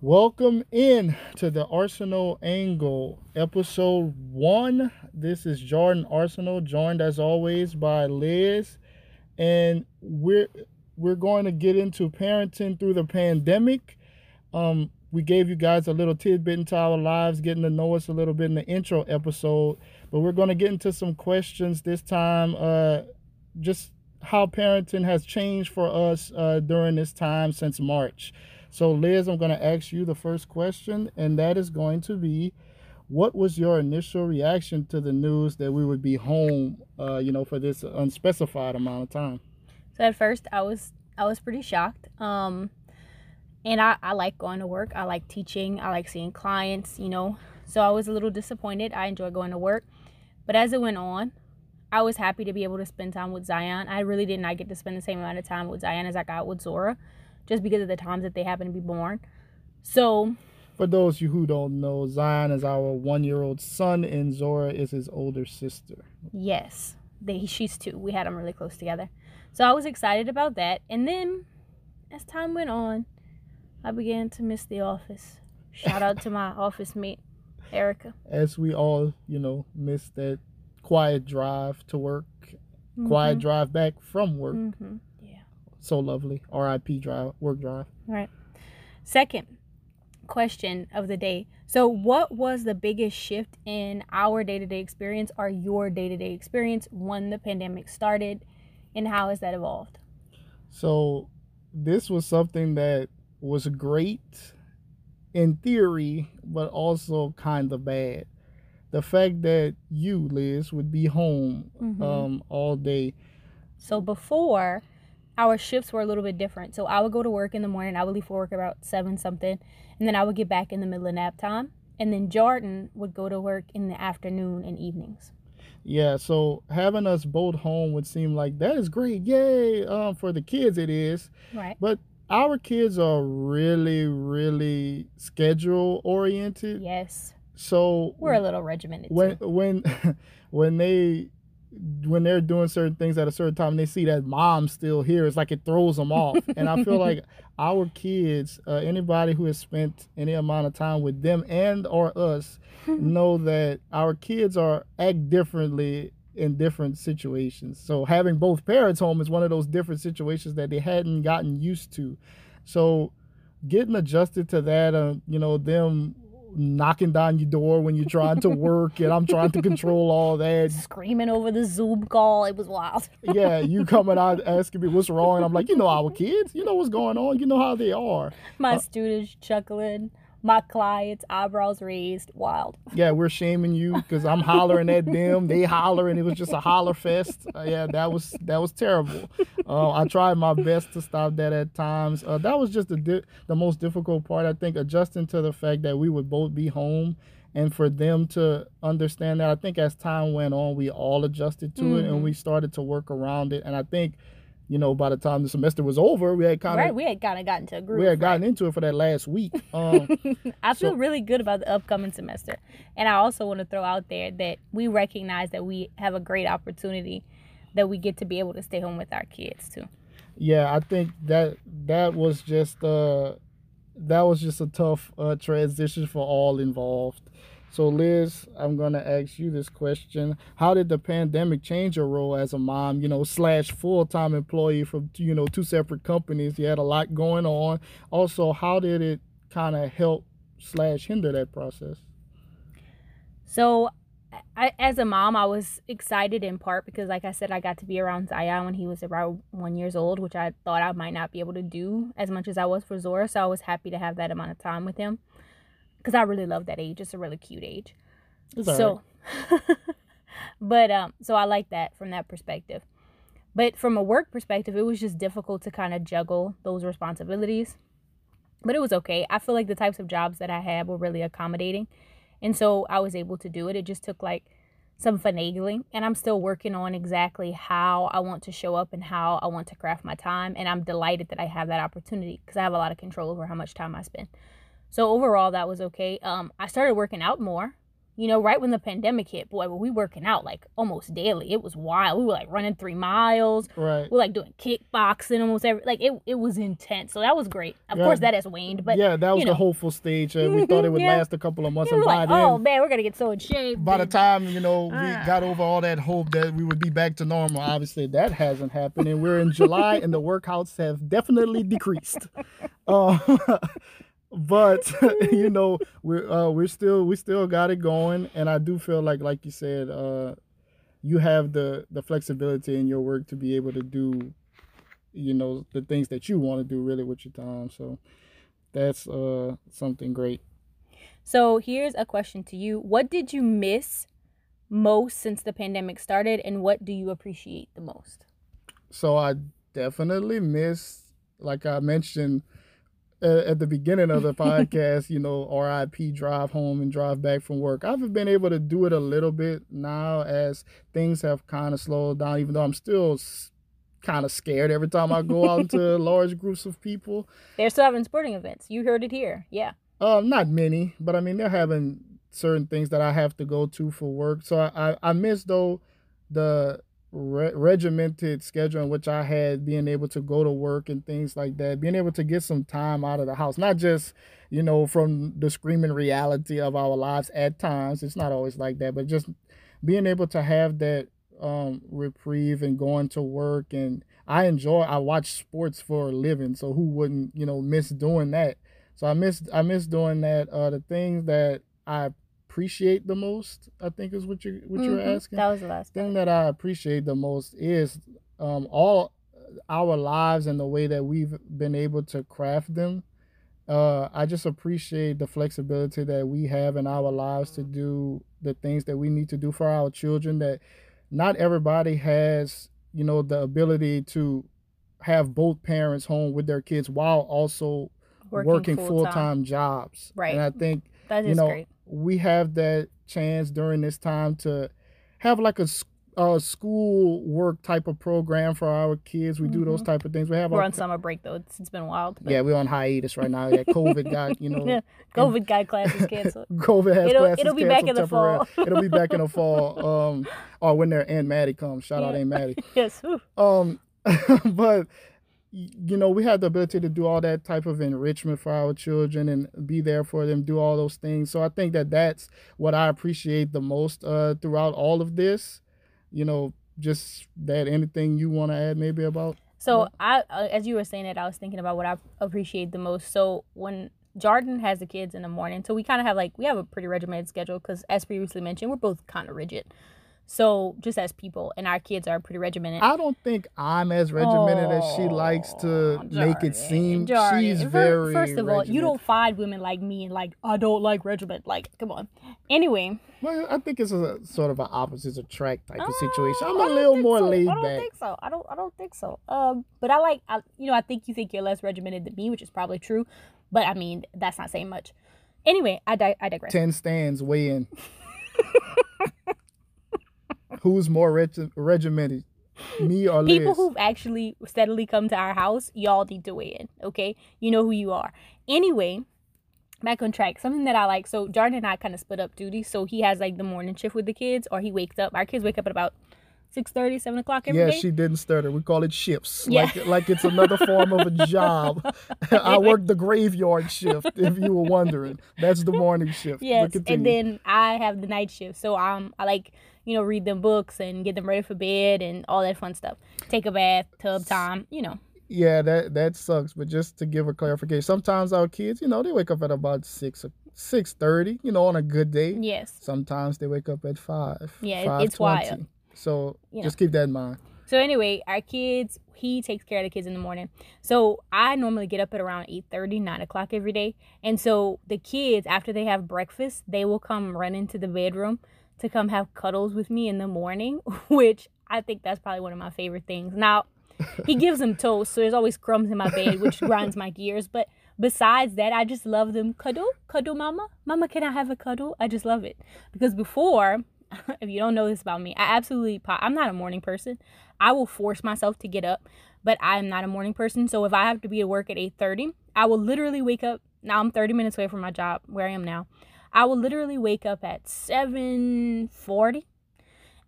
Welcome in to the Arsenal Angle, episode one. This is Jordan Arsenal, joined as always by Liz, and we're we're going to get into parenting through the pandemic. Um, we gave you guys a little tidbit into our lives, getting to know us a little bit in the intro episode, but we're going to get into some questions this time. Uh, just how parenting has changed for us uh, during this time since March. So, Liz, I'm going to ask you the first question, and that is going to be what was your initial reaction to the news that we would be home, uh, you know, for this unspecified amount of time? So at first, I was I was pretty shocked. Um, and I, I like going to work. I like teaching. I like seeing clients. You know, so I was a little disappointed. I enjoy going to work, but as it went on, I was happy to be able to spend time with Zion. I really did not get to spend the same amount of time with Zion as I got with Zora just because of the times that they happen to be born. So, for those of you who don't know, Zion is our one-year-old son, and Zora is his older sister. Yes, they, she's two. We had them really close together, so I was excited about that. And then, as time went on, I began to miss the office. Shout out to my office mate, Erica. As we all, you know, miss that quiet drive to work, mm-hmm. quiet drive back from work. Mm-hmm so lovely. RIP drive, work drive. All right. Second question of the day. So, what was the biggest shift in our day to day experience or your day to day experience when the pandemic started, and how has that evolved? So, this was something that was great in theory, but also kind of bad. The fact that you, Liz, would be home mm-hmm. um, all day. So, before, our shifts were a little bit different. So I would go to work in the morning. I would leave for work about seven something, and then I would get back in the middle of nap time. And then Jordan would go to work in the afternoon and evenings. Yeah, so having us both home would seem like that is great. Yay! Um, for the kids, it is. Right. But our kids are really, really schedule oriented. Yes. So we're a little regimented. When too. when when they when they're doing certain things at a certain time and they see that mom's still here it's like it throws them off and i feel like our kids uh, anybody who has spent any amount of time with them and or us know that our kids are act differently in different situations so having both parents home is one of those different situations that they hadn't gotten used to so getting adjusted to that uh, you know them knocking down your door when you're trying to work and I'm trying to control all that. Screaming over the Zoom call. It was wild. yeah, you coming out asking me what's wrong. And I'm like, you know our kids. You know what's going on. You know how they are. My uh, students chuckling my clients eyebrows raised wild. Yeah we're shaming you because i'm hollering at them. They hollering. It was just a holler fest. Uh, yeah that was that was terrible. Uh, i tried my best to stop that at times. Uh, that was just the di- the most difficult part i think adjusting to the fact that we would both be home and for them to understand that i think as time went on we all adjusted to mm-hmm. it and mm-hmm. we started to work around it. And i think you know, by the time the semester was over, we had kind of right. We had kind of gotten to a groove. We had gotten right? into it for that last week. Um, I feel so, really good about the upcoming semester, and I also want to throw out there that we recognize that we have a great opportunity that we get to be able to stay home with our kids too. Yeah, I think that that was just uh that was just a tough uh, transition for all involved. So, Liz, I'm going to ask you this question. How did the pandemic change your role as a mom, you know, slash full time employee from, you know, two separate companies? You had a lot going on. Also, how did it kind of help slash hinder that process? So, I, as a mom, I was excited in part because, like I said, I got to be around Zion when he was around one years old, which I thought I might not be able to do as much as I was for Zora. So I was happy to have that amount of time with him because I really love that age. It's a really cute age. It's so, right. but um, so I like that from that perspective. But from a work perspective, it was just difficult to kind of juggle those responsibilities. But it was okay. I feel like the types of jobs that I had were really accommodating. And so I was able to do it. It just took like some finagling. And I'm still working on exactly how I want to show up and how I want to craft my time. And I'm delighted that I have that opportunity because I have a lot of control over how much time I spend. So overall, that was okay. Um, I started working out more. you know, right when the pandemic hit, boy, were we working out like almost daily. It was wild. We were like running three miles. Right. We were like doing kickboxing almost every like it it was intense. So that was great. Of Yeah. course that has waned, but yeah, that was you the hopeful stage. Uh, we thought it would Yeah. last a couple of months, we and by like, then, oh man, we're gonna get so in shape. by the time you know we Ah. got over all that hope that we would be back to normal, obviously that hasn't happened, and we're in July, and the workouts have definitely decreased. Uh, but you know we're uh, we're still we still got it going, and I do feel like like you said, uh, you have the the flexibility in your work to be able to do, you know, the things that you want to do really with your time. So that's uh something great. So here's a question to you. What did you miss most since the pandemic started and what do you appreciate the most? So I definitely miss, like I mentioned uh, at the beginning of the podcast, you know, RIP drive home and drive back from work. I've been able to do it a little bit now as things have kind of slowed down, even though I'm still kind of scared every time I go out into large groups of people. They're still having sporting events. You heard it here. Yeah. Um, not many, but I mean they're having certain things that I have to go to for work. So I I, I miss though the re- regimented schedule in which I had being able to go to work and things like that, being able to get some time out of the house, not just you know from the screaming reality of our lives at times. It's not always like that, but just being able to have that um reprieve and going to work and I enjoy I watch sports for a living, so who wouldn't, you know, miss doing that? So I miss I miss doing that. Uh, the things that I appreciate the most, I think, is what you what you're Mhm. asking. That was the last thing part. that I appreciate the most is um, all our lives and the way that we've been able to craft them. Uh, I just appreciate the flexibility that we have in our lives to do the things that we need to do for our children. That not everybody has, you know, the ability to have both parents home with their kids while also working, full time jobs. Right. And I think that is you know great. We have that chance during this time to have like a, a school work type of program for our kids. We do those type of things. We have Mm-hmm. We're our on summer break though. It's, it's been wild. but- yeah, we're on hiatus right now. That COVID got you know Yeah. COVID got classes canceled. COVID has It'll- classes it'll be back in the fall. it'll be back in the fall. Um, or when their Aunt Maddie comes. Shout out Yeah. Aunt Maddie. yes. whew. Um, but you know, we have the ability to do all that type of enrichment for our children and be there for them, do all those things. So I think that that's what I appreciate the most uh, throughout all of this. You know, just that anything you want to add maybe about. So I, uh, as you were saying it, I was thinking about what I appreciate the most. So when Jordan has the kids in the morning, so we kind of have like we have a pretty regimented schedule because, as previously mentioned, we're both kind of rigid. So just as people, and our kids are pretty regimented. I don't think I'm as regimented as she likes to Oh, make it seem. Jordan. She's very First of all, you don't find women like me and like I don't like regiment. Like, come on. Anyway, Well, I think it's a sort of an opposites attract type of Oh, situation. I'm a little more so. laid I don't back. think so. I don't. I don't think so. Um, but I like. I, you know, I think you think you're less regimented than me, which is probably true. But I mean, that's not saying much. Anyway, I di- I digress. Ten stands weigh in. Who's more reg- regimented, me or Liz? People who've actually steadily come to our house, y'all need to weigh in. Okay, you know who you are. Anyway, back on track. Something that I like. So Jordan and I kind of split up duties. So he has like the morning shift with the kids, or he wakes up. Our kids wake up at about 6 7 o'clock every day. yeah, she didn't stutter. We call it shifts. Yeah. Like like it's another form of a job. I work the graveyard shift, if you were wondering. That's the morning shift. Yes, and then I have the night shift. So um, I like you know read them books and get them ready for bed and all that fun stuff. Take a bath, tub time, you know. yeah, that that sucks. But just to give a clarification, sometimes our kids, you know, they wake up at about six six thirty. You know, on a good day. Yes. Sometimes they wake up at five. Yeah, it- it's 5:20. wild. So You just keep that in mind. So anyway, our kids, he takes care of the kids in the morning. So I normally get up at around 8 9 o'clock every day. And so the kids, after they have breakfast, they will come run into the bedroom to come have cuddles with me in the morning, which I think that's probably one of my favorite things. Now, he gives them toast, so there's always crumbs in my bed, which grinds my gears. But besides that, I just love them. Cuddle, cuddle, mama. Mama, can I have a cuddle? I just love it. Because before, if you don't know this about me, I absolutely, I'm not a morning person. I will force myself to get up, but I'm not a morning person. So if I have to be at work at 8:30, I will literally wake up. Now I'm 30 minutes away from my job where I am now. I will literally wake up at 7:40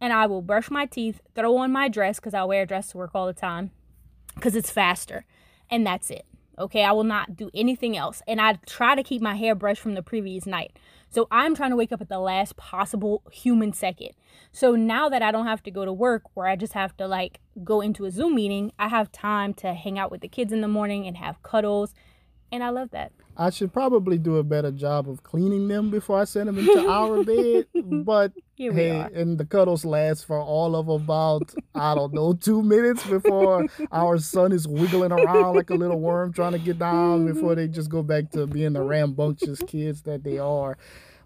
and I will brush my teeth, throw on my dress cuz I wear a dress to work all the time cuz it's faster. And that's it. Okay, I will not do anything else. And I try to keep my hair brushed from the previous night. So I'm trying to wake up at the last possible human second. So now that I don't have to go to work where I just have to like go into a Zoom meeting, I have time to hang out with the kids in the morning and have cuddles. And I love that. I should probably do a better job of cleaning them before I send them into our bed. But hey, are. and the cuddles last for all of about, I don't know, two minutes before our son is wiggling around like a little worm trying to get down before they just go back to being the rambunctious kids that they are.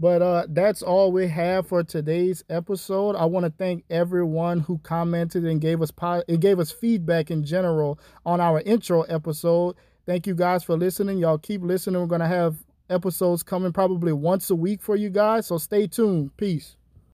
But uh, that's all we have for today's episode. I want to thank everyone who commented and gave us po- it gave us feedback in general on our intro episode. Thank you guys for listening. Y'all keep listening. We're going to have episodes coming probably once a week for you guys. So stay tuned. Peace.